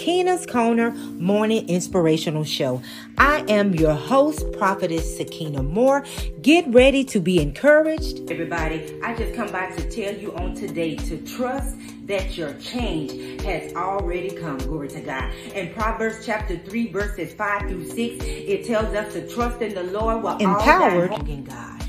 Sakina's Corner Morning Inspirational Show. I am your host, Prophetess Sequina Moore. Get ready to be encouraged. Everybody, I just come by to tell you on today to trust that your change has already come. Glory to God. In Proverbs chapter 3, verses 5 through 6, it tells us to trust in the Lord while empowered in God.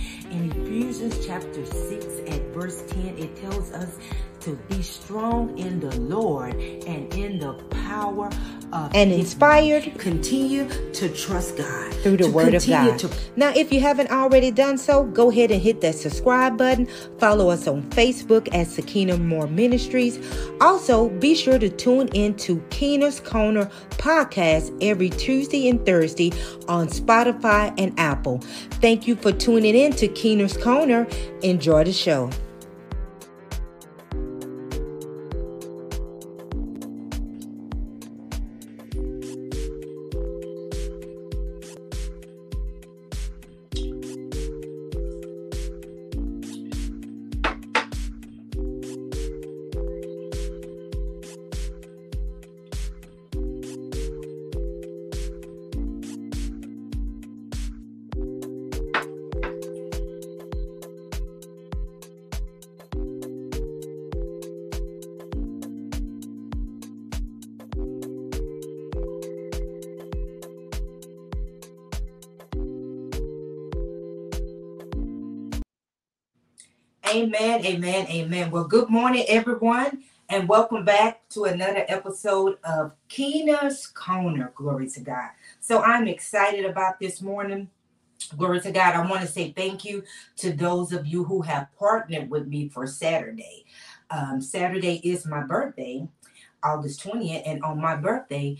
Ephesians chapter 6 at verse 10, it tells us to be strong in the Lord and in the power and inspired. Continue to trust God through the Word of God. To- now, if you haven't already done so, go ahead and hit that subscribe button. Follow us on Facebook at Sequina Moore Ministries. Also, be sure to tune in to Keena's Corner podcast every Tuesday and Thursday on Spotify and Apple. Thank you for tuning in to Keena's Corner. Enjoy the show. Amen, amen, amen. Well, good morning, everyone, and welcome back to another episode of Keena's Corner. Glory to God. So I'm excited about this morning. Glory to God. I want to say thank you to those of you who have partnered with me for Saturday. Um, Saturday is my birthday, August 20th, and on my birthday,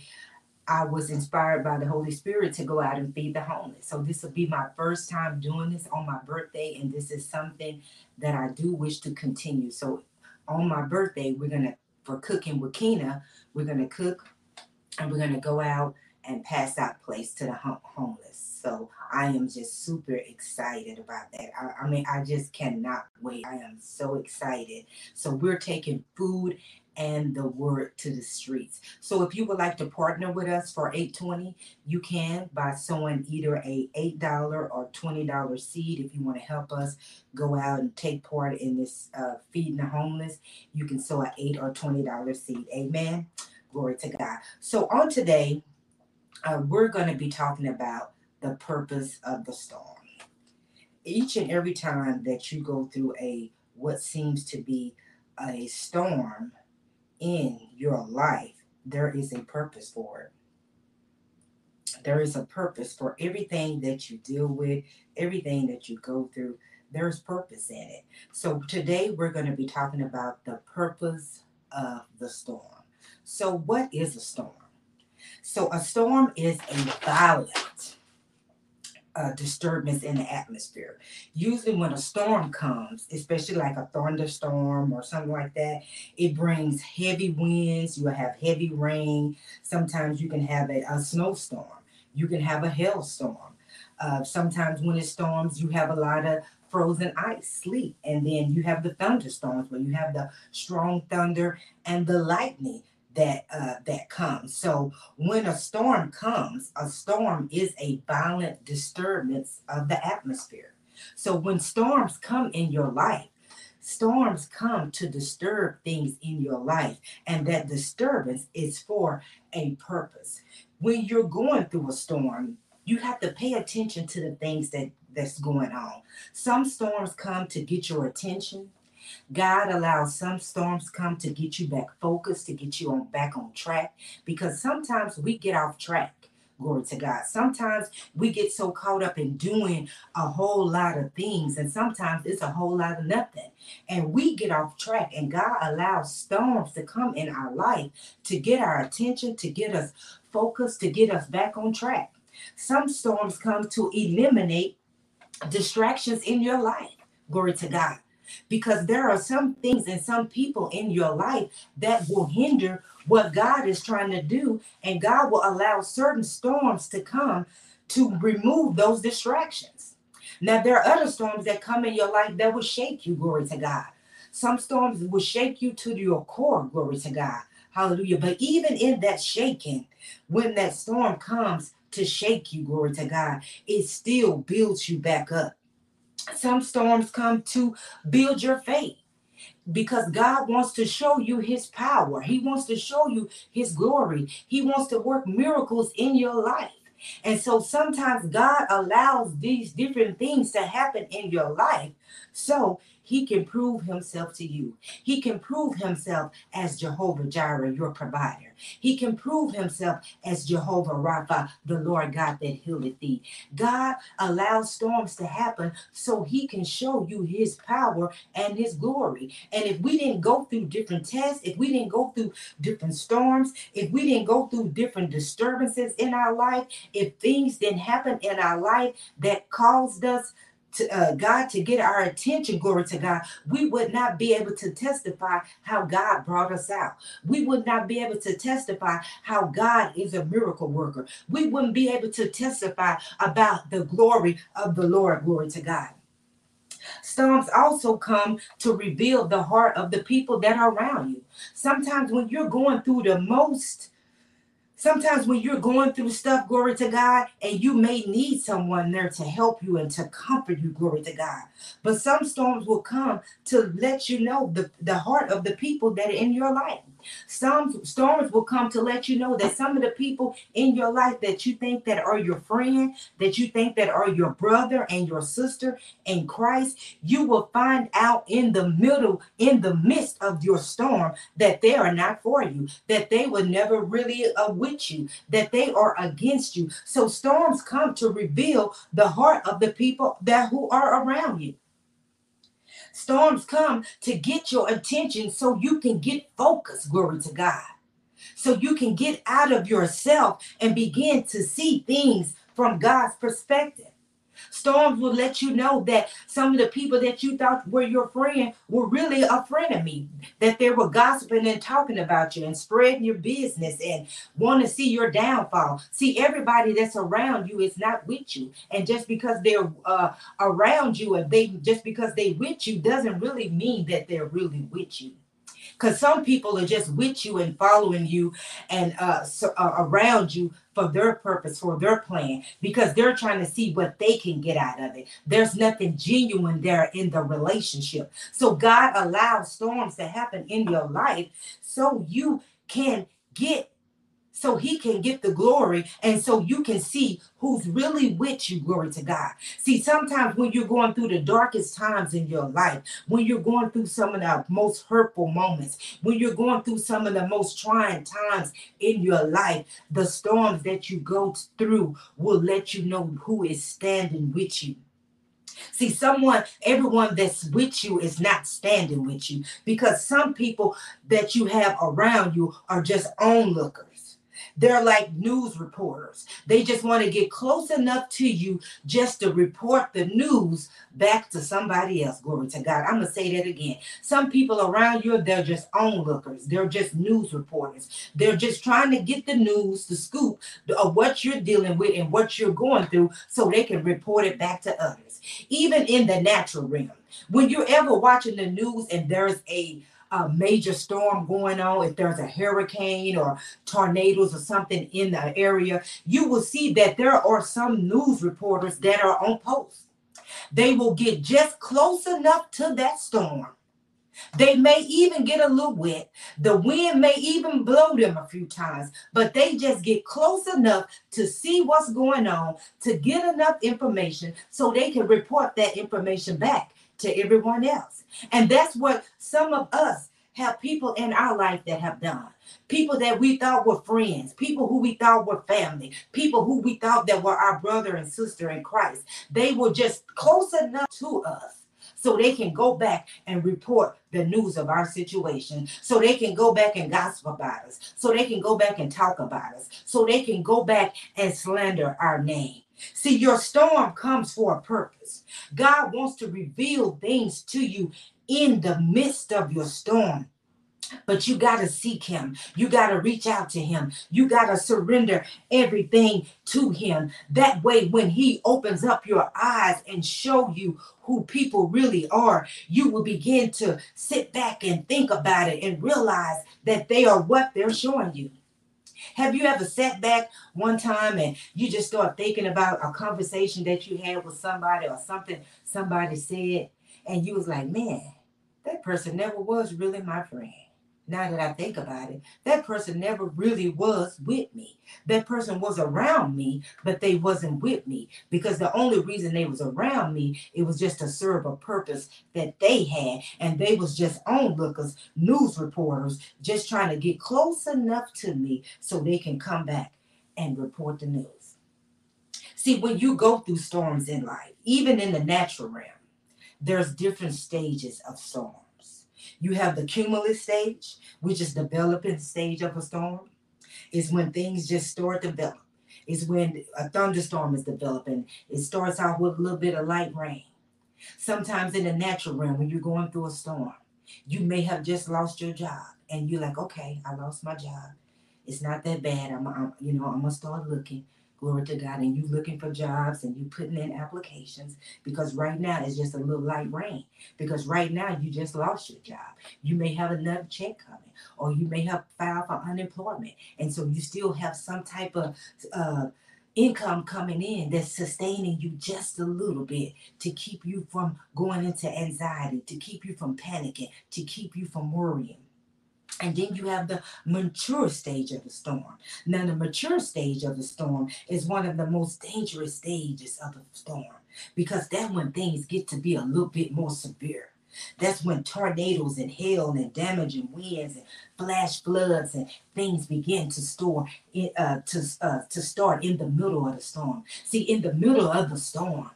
I was inspired by the Holy Spirit to go out and feed the homeless. So this will be my first time doing this on my birthday, and this is something that I do wish to continue. So on my birthday, we're gonna for cooking with Kina, we're gonna cook and we're gonna go out and pass out plates to the homeless. So I am just super excited about that. I, I, mean, I just cannot wait. I am so excited. So we're taking food and the word to the streets. So if you would like to partner with us for 820, you can by sowing either a $8 or $20 seed if you want to help us go out and take part in this uh, feeding the homeless. You can sow an 8 or $20 seed. Amen. Glory to God. So on today, uh, we're going to be talking about the purpose of the storm. Each and every time that you go through a what seems to be a storm, in your life, there is a purpose for it. There is a purpose for everything that you deal with, everything that you go through. There's purpose in it. So today we're going to be talking about the purpose of the storm. So, what is a storm? So, a storm is a violent uh, disturbance in the atmosphere. Usually, when a storm comes, especially like a thunderstorm or something like that, it brings heavy winds. You have heavy rain. Sometimes you can have a, a snowstorm. You can have a hailstorm. Uh, sometimes when it storms, you have a lot of frozen ice, sleet, and then you have the thunderstorms where you have the strong thunder and the lightning that uh, that comes. So when a storm comes, a storm is a violent disturbance of the atmosphere. So when storms come in your life, storms come to disturb things in your life, and that disturbance is for a purpose. When you're going through a storm, you have to pay attention to the things that that's going on. Some storms come to get your attention God allows some storms come to get you back focused, to get you on back on track, because sometimes we get off track. Glory to God. Sometimes we get so caught up in doing a whole lot of things, and sometimes it's a whole lot of nothing. And we get off track, and God allows storms to come in our life to get our attention, to get us focused, to get us back on track. Some storms come to eliminate distractions in your life. Glory to God because there are some things and some people in your life that will hinder what God is trying to do, and God will allow certain storms to come to remove those distractions. Now, there are other storms that come in your life that will shake you, glory to God. Some storms will shake you to your core, glory to God. Hallelujah. But even in that shaking, when that storm comes to shake you, glory to God, it still builds you back up. Some storms come to build your faith because God wants to show you his power. He wants to show you his glory. He wants to work miracles in your life. And so sometimes God allows these different things to happen in your life so he can prove himself to you. He can prove himself as Jehovah Jireh, your provider. He can prove himself as Jehovah Rapha, the Lord God that healeth thee. God allows storms to happen so he can show you his power and his glory. And if we didn't go through different tests, if we didn't go through different storms, if we didn't go through different disturbances in our life, if things didn't happen in our life that caused us to uh, God to get our attention, glory to God, we would not be able to testify how God brought us out. We would not be able to testify how God is a miracle worker. We wouldn't be able to testify about the glory of the Lord, glory to God. Storms also come to reveal the heart of the people that are around you. Sometimes when you're going through the most Sometimes when you're going through stuff, glory to God, and you may need someone there to help you and to comfort you, glory to God. But some storms will come to let you know the, the heart of the people that are in your life. Some storms will come to let you know that some of the people in your life that you think that are your friend, that you think that are your brother and your sister in Christ, you will find out in the middle, in the midst of your storm, that they are not for you, that they were never really uh, with you, that they are against you. So storms come to reveal the heart of the people that who are around you. Storms come to get your attention so you can get focused, glory to God. So you can get out of yourself and begin to see things from God's perspective. Storms will let you know that some of the people that you thought were your friend were really a frenemy, that they were gossiping and talking about you and spreading your business and want to see your downfall. See, everybody that's around you is not with you. And just because they're uh, around you and they just because they with you doesn't really mean that they're really with you because some people are just with you and following you and uh, so, uh, around you for their purpose, for their plan, because they're trying to see what they can get out of it. There's nothing genuine there in the relationship. So God allows storms to happen in your life so you can get so he can get the glory and so you can see who's really with you glory to god see sometimes when you're going through the darkest times in your life when you're going through some of the most hurtful moments when you're going through some of the most trying times in your life the storms that you go through will let you know who is standing with you See, someone, everyone that's with you is not standing with you because some people that you have around you are just onlookers. They're like news reporters. They just want to get close enough to you just to report the news back to somebody else. Glory to God. I'm going to say that again. Some people around you, they're just onlookers. They're just news reporters. They're just trying to get the news, the scoop of what you're dealing with and what you're going through so they can report it back to others. Even in the natural realm. When you're ever watching the news and there's a a major storm going on, if there's a hurricane or tornadoes or something in the area, you will see that there are some news reporters that are on post. They will get just close enough to that storm. They may even get a little wet. The wind may even blow them a few times, but they just get close enough to see what's going on, to get enough information so they can report that information back to everyone else. And that's what some of us have people in our life that have done. People that we thought were friends, people who we thought were family, people who we thought that were our brother and sister in Christ. They were just close enough to us so they can go back and report the news of our situation, so they can go back and gossip about us, so they can go back and talk about us, so they can go back and slander our name. See, your storm comes for a purpose. God wants to reveal things to you in the midst of your storm. But you got to seek him. You got to reach out to him. You got to surrender everything to him. That way, when he opens up your eyes and show you who people really are, you will begin to sit back and think about it and realize that they are what they're showing you. Have you ever sat back one time and you just start thinking about a conversation that you had with somebody or something somebody said, and you was like, man, that person never was really my friend now that I think about it, that person never really was with me. That person was around me, but they wasn't with me because the only reason they was around me, it was just to serve a purpose that they had. And they was just onlookers, news reporters, just trying to get close enough to me so they can come back and report the news. See, when you go through storms in life, even in the natural realm, there's different stages of storm. You have the cumulus stage, which is developing stage of a storm. Is when things just start to develop. Is when a thunderstorm is developing. It starts out with a little bit of light rain. Sometimes in the natural realm, when you're going through a storm, you may have just lost your job, and you're like, okay, I lost my job. It's not that bad. I'm, I'm you know, I'm gonna start looking glory to God, and you looking for jobs and you putting in applications because right now it's just a little light rain. Because right now you just lost your job. You may have another check coming, or you may have filed for unemployment, and so you still have some type of uh, income coming in that's sustaining you just a little bit to keep you from going into anxiety, to keep you from panicking, to keep you from worrying. And then you have the mature stage of the storm. Now, the mature stage of the storm is one of the most dangerous stages of the storm because that's when things get to be a little bit more severe. That's when tornadoes and hail and damaging winds and flash floods and things begin to store uh, to uh, to start in the middle of the storm. See, in the middle of the storm,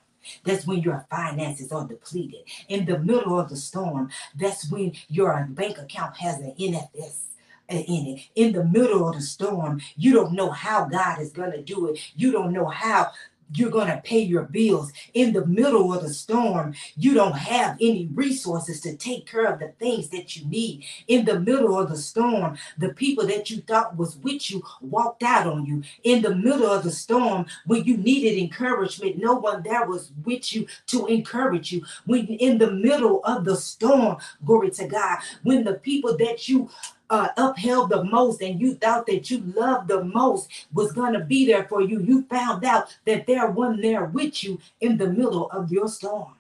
that's when your finances are depleted. In the middle of the storm, that's when your bank account has an NFS uh, in it. In the middle of the storm, you don't know how God is going to do it. You don't know how you're going to pay your bills in the middle of the storm. You don't have any resources to take care of the things that you need. In the middle of the storm, the people that you thought was with you walked out on you. In the middle of the storm, when you needed encouragement, no one there was with you to encourage you. When in the middle of the storm, glory to God, when the people that you uh, upheld the most and you thought that you loved the most was going to be there for you, you found out that there one there with you in the middle of your storm.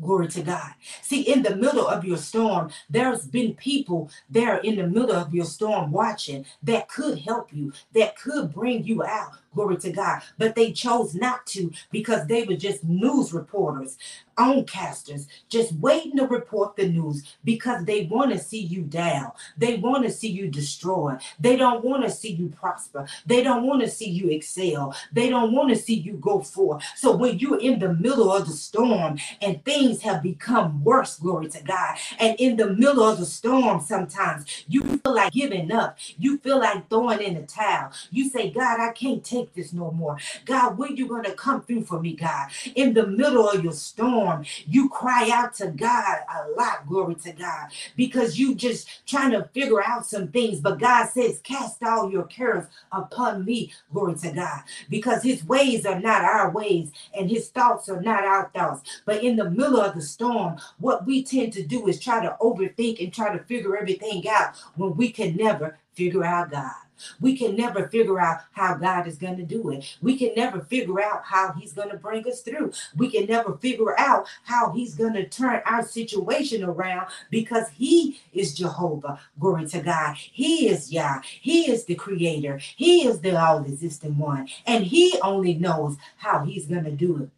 Glory to God. See, in the middle of your storm, there's been people there in the middle of your storm watching that could help you, that could bring you out. Glory to God. But they chose not to because they were just news reporters, oncasters, just waiting to report the news because they want to see you down. They want to see you destroyed. They don't want to see you prosper. They don't want to see you excel. They don't want to see you go forth. So when you're in the middle of the storm and things have become worse, glory to God, and in the middle of the storm, sometimes you feel like giving up. You feel like throwing in the towel. You say, God, I can't take take this no more. God, when you going to come through for me, God? In the middle of your storm, you cry out to God a lot, glory to God, because you just trying to figure out some things. But God says, cast all your cares upon me, glory to God, because his ways are not our ways and his thoughts are not our thoughts. But in the middle of the storm, what we tend to do is try to overthink and try to figure everything out when we can never figure out God. We can never figure out how God is going to do it. We can never figure out how He's going to bring us through. We can never figure out how He's going to turn our situation around because He is Jehovah. Glory to God. He is Yah. He is the creator. He is the all existing one. And He only knows how He's going to do it.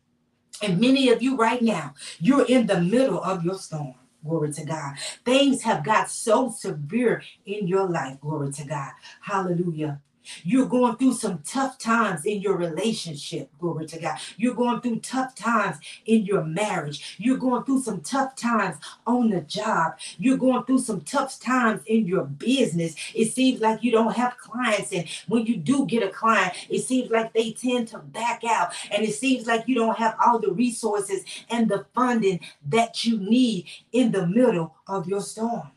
And many of you right now, you're in the middle of your storm. Glory to God. Things have got so severe in your life. Glory to God. Hallelujah. You're going through some tough times in your relationship. Glory to God. You're going through tough times in your marriage. You're going through some tough times on the job. You're going through some tough times in your business. It seems like you don't have clients. And when you do get a client, it seems like they tend to back out. And it seems like you don't have all the resources and the funding that you need in the middle of your storm.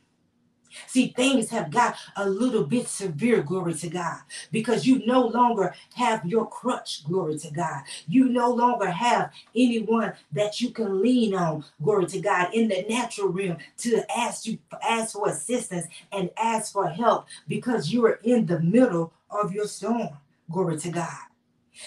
See, things have got a little bit severe, glory to God, because you no longer have your crutch, glory to God. You no longer have anyone that you can lean on, glory to God, in the natural realm to ask you ask for assistance and ask for help because you are in the middle of your storm, glory to God.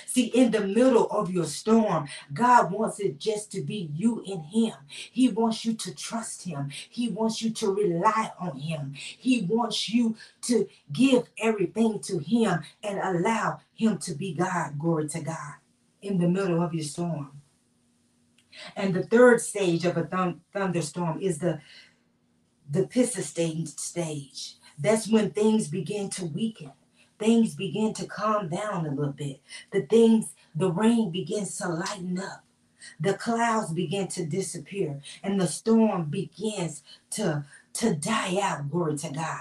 See, in the middle of your storm, God wants it just to be you and Him. He wants you to trust Him. He wants you to rely on Him. He wants you to give everything to Him and allow Him to be God. Glory to God in the middle of your storm. And the third stage of a th- thunderstorm is the the dissipating stage. That's when things begin to weaken things begin to calm down a little bit. The things, the rain begins to lighten up. The clouds begin to disappear and the storm begins to, to die out. Glory to God.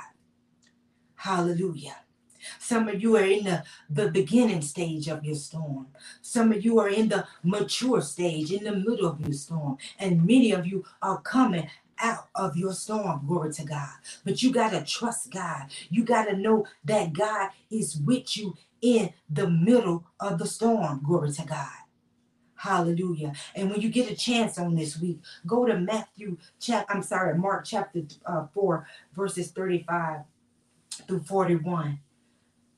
Hallelujah. Some of you are in the, the beginning stage of your storm. Some of you are in the mature stage, in the middle of your storm. And many of you are coming out of your storm. Glory to God. But you got to trust God. You got to know that God is with you in the middle of the storm. Glory to God. Hallelujah. And when you get a chance on this week, go to Matthew chap I'm sorry, Mark chapter uh, 4 verses 35 through 41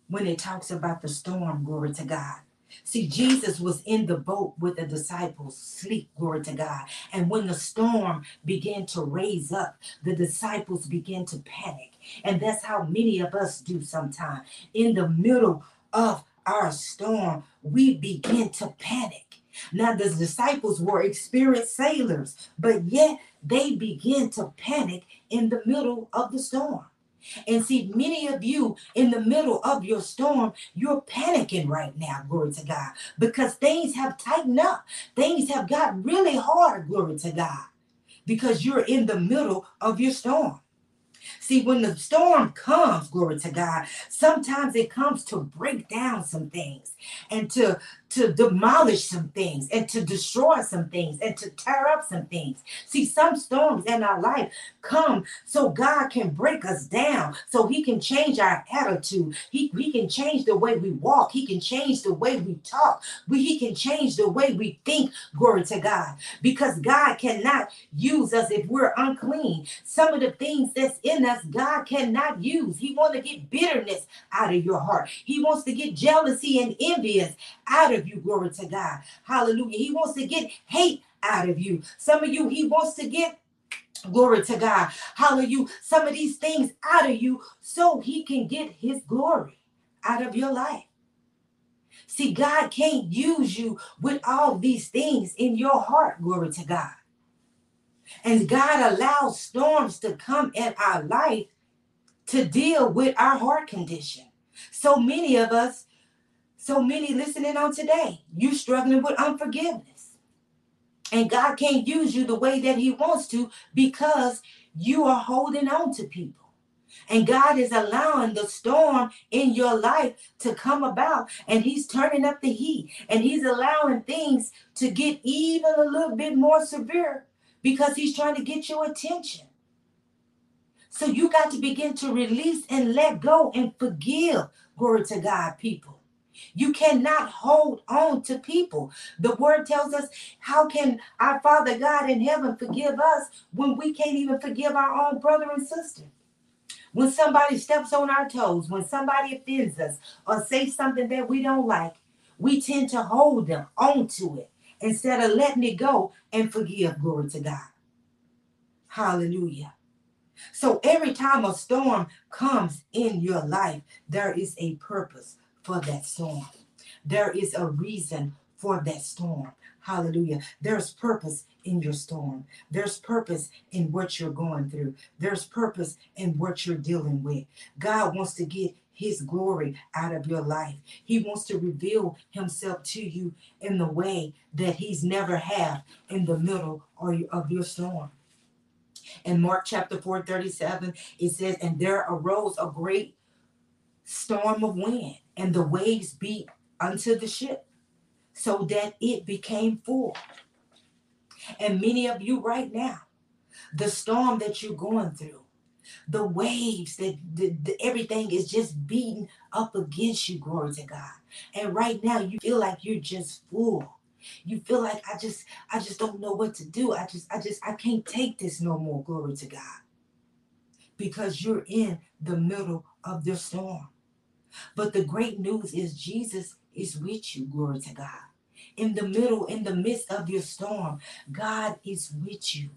when it talks about the storm, glory to God. See, Jesus was in the boat with the disciples, sleep, glory to God. And when the storm began to raise up, the disciples began to panic. And that's how many of us do sometimes. In the middle of our storm, we begin to panic. Now, the disciples were experienced sailors, but yet they begin to panic in the middle of the storm. And see, many of you in the middle of your storm, you're panicking right now, glory to God, because things have tightened up. Things have got really hard, glory to God, because you're in the middle of your storm. See, when the storm comes, glory to God, sometimes it comes to break down some things and to to demolish some things and to destroy some things and to tear up some things. See, some storms in our life come so God can break us down, so He can change our attitude. He, he can change the way we walk, He can change the way we talk, we, He can change the way we think. Glory to God. Because God cannot use us if we're unclean. Some of the things that's in us, God cannot use. He wants to get bitterness out of your heart, He wants to get jealousy and envious out of you. Glory to God. Hallelujah. He wants to get hate out of you. Some of you, he wants to get Glory to God. Hallelujah. Some of these things out of you so he can get his glory out of your life. See, God can't use you with all these things in your heart. Glory to God. And God allows storms to come in our life to deal with our heart condition. So many of us so many listening on today, you struggling with unforgiveness. And God can't use you the way that He wants to because you are holding on to people. And God is allowing the storm in your life to come about, and He's turning up the heat, and He's allowing things to get even a little bit more severe because He's trying to get your attention. So you got to begin to release and let go and forgive. Glory to God, people. You cannot hold on to people. The word tells us, how can our Father God in heaven forgive us when we can't even forgive our own brother and sister? When somebody steps on our toes, when somebody offends us or say something that we don't like, we tend to hold them onto it instead of letting it go and forgive. Glory to God. Hallelujah. So every time a storm comes in your life, there is a purpose for that storm. There is a reason for that storm. Hallelujah. There's purpose in your storm. There's purpose in what you're going through. There's purpose in what you're dealing with. God wants to get his glory out of your life. He wants to reveal himself to you in the way that he's never have in the middle of your storm. In Mark chapter 4, 37, it says, And there arose a great storm of wind, and the waves beat unto the ship, so that it became full. And many of you right now, the storm that you're going through, the waves that the, the, everything is just beating up against you glory to god. And right now you feel like you're just full. You feel like i just i just don't know what to do. I just i just i can't take this no more glory to god. Because you're in the middle of the storm but the great news is jesus is with you glory to god in the middle in the midst of your storm god is with you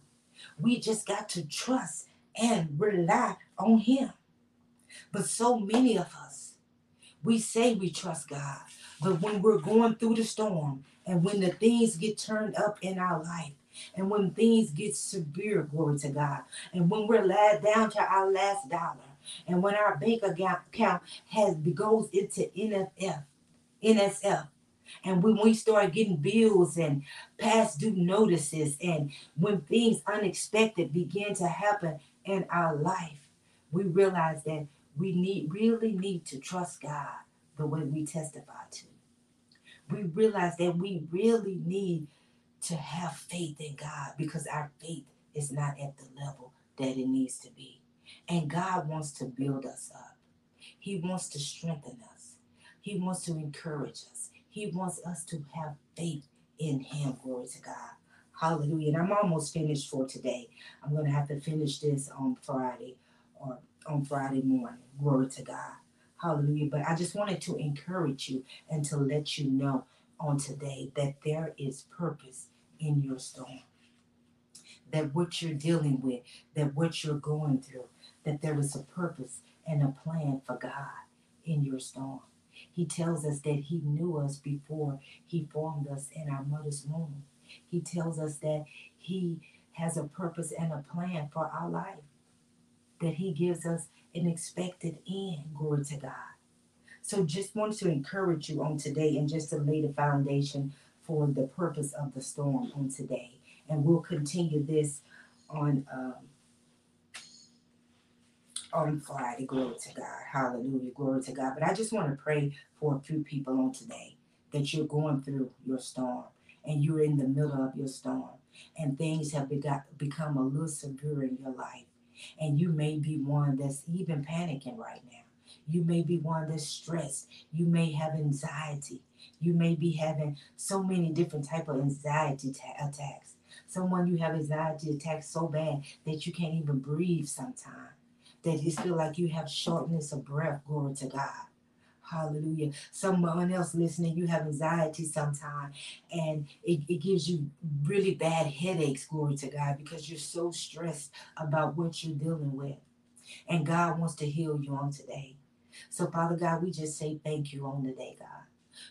we just got to trust and rely on Him. But so many of us, we say we trust God, but when we're going through the storm and when the things get turned up in our life, and when things get severe, glory to God, and when we're laid down to our last dollar, and when our bank account has goes into NFF, NSF, and when we start getting bills and past due notices, and when things unexpected begin to happen in our life, we realize that we need really need to trust God the way we testify to. We realize that we really need to have faith in God because our faith is not at the level that it needs to be. And God wants to build us up. He wants to strengthen us. He wants to encourage us. He wants us to have faith in Him. Glory to God. Hallelujah. And I'm almost finished for today. I'm going to have to finish this on Friday or on Friday morning. Glory to God. Hallelujah. But I just wanted to encourage you and to let you know on today that there is purpose in your storm. That what you're dealing with, that what you're going through, that there was a purpose and a plan for God in your storm. He tells us that He knew us before He formed us in our mother's womb. He tells us that He has a purpose and a plan for our life, that He gives us an expected end. Glory to God. So, just want to encourage you on today and just to lay the foundation for the purpose of the storm on today. And we'll continue this on. Um, on Friday. Glory to God. Hallelujah. Glory to God. But I just want to pray for a few people on today that you're going through your storm and you're in the middle of your storm and things have begot, become a little severe in your life. And you may be one that's even panicking right now. You may be one that's stressed. You may have anxiety. You may be having so many different type of anxiety ta- attacks. Someone you have anxiety attacks so bad that you can't even breathe sometimes. That you feel like you have shortness of breath. Glory to God. Hallelujah. Someone else listening, you have anxiety sometimes, and it, it gives you really bad headaches, glory to God, because you're so stressed about what you're dealing with. And God wants to heal you on today. So, Father God, we just say thank you on the day, God.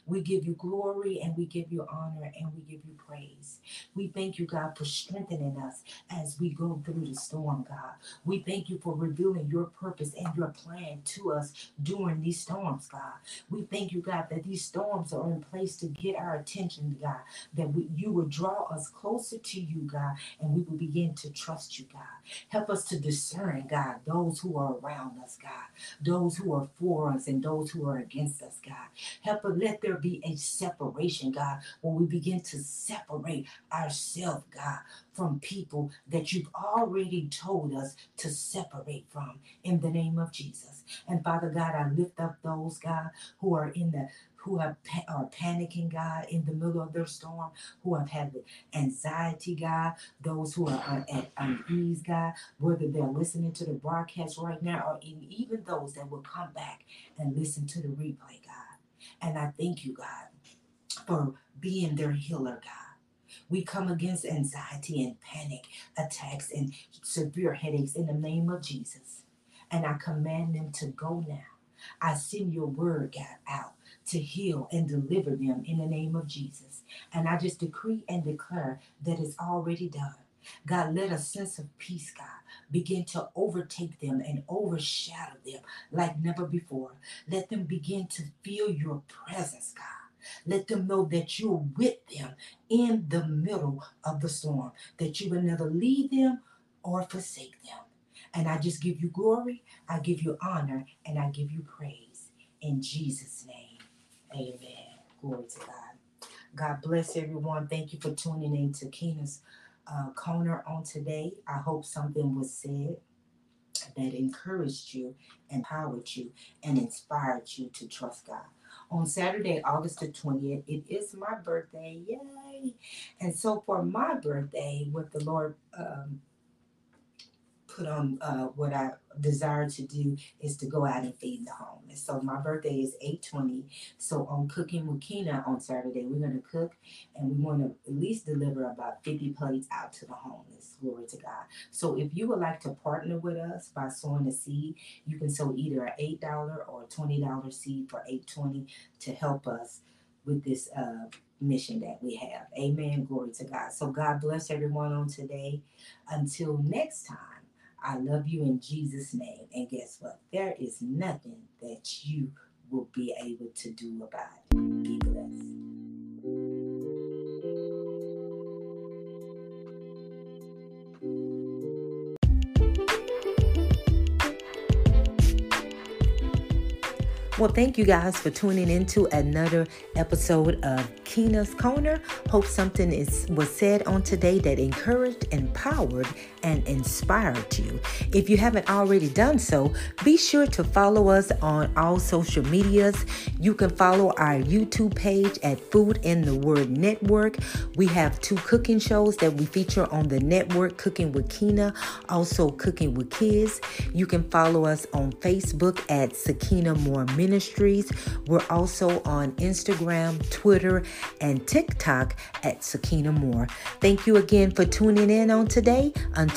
We give you glory and we give you honor and we give you praise. We thank you, God, for strengthening us as we go through the storm, God. We thank you for revealing your purpose and your plan to us during these storms, God. We thank you, God, that these storms are in place to get our attention, God, that we, you will draw us closer to you, God, and we will begin to trust you, God. Help us to discern, God, those who are around us, God, those who are for us and those who are against us, God. Help us let there be a separation, God, when we begin to separate ourselves, God, from people that you've already told us to separate from in the name of Jesus. And Father God, I lift up those, God, who are in the who have, are panicking, God, in the middle of their storm, who have had the anxiety, God, those who are at unease, God, whether they're listening to the broadcast right now or even those that will come back and listen to the replay, God. And I thank you, God, for being their healer, God. We come against anxiety and panic attacks and severe headaches in the name of Jesus. And I command them to go now. I send your word, God, out to heal and deliver them in the name of Jesus. And I just decree and declare that it's already done. God, let a sense of peace, God, begin to overtake them and overshadow them like never before. Let them begin to feel your presence, God. Let them know that you're with them in the middle of the storm, that you will never leave them or forsake them. And I just give you glory, I give you honor, and I give you praise. In Jesus' name, amen. Glory to God. God bless everyone. Thank you for tuning in to Keena's uh, Corner on today. I hope something was said that encouraged you, empowered you, and inspired you to trust God. On Saturday, August the 20th, it is my birthday. Yay! And so for my birthday, what the Lord um, put on uh, what I desire to do is to go out and feed the homeless. So my birthday is 820. So on Cooking with Kina on Saturday, we're going to cook and we want to at least deliver about 50 plates out to the homeless. Glory to God. So if you would like to partner with us by sowing a seed, you can sow either an $8 or a $20 seed for 820 to help us with this uh, mission that we have. Amen. Glory to God. So God bless everyone on today. Until next time. I love you in Jesus' name. And guess what? There is nothing that you will be able to do about it. Be blessed. Well, thank you guys for tuning into another episode of Kina's Corner. Hope something is was said on today that encouraged, empowered, and inspired you. If you haven't already done so, be sure to follow us on all social medias. You can follow our YouTube page at Food in the Word Network. We have two cooking shows that we feature on the network Cooking with Kina, also Cooking with Kids. You can follow us on Facebook at Sequina Moore Ministries. We're also on Instagram, Twitter, and TikTok at Sequina Moore. Thank you again for tuning in on today. Until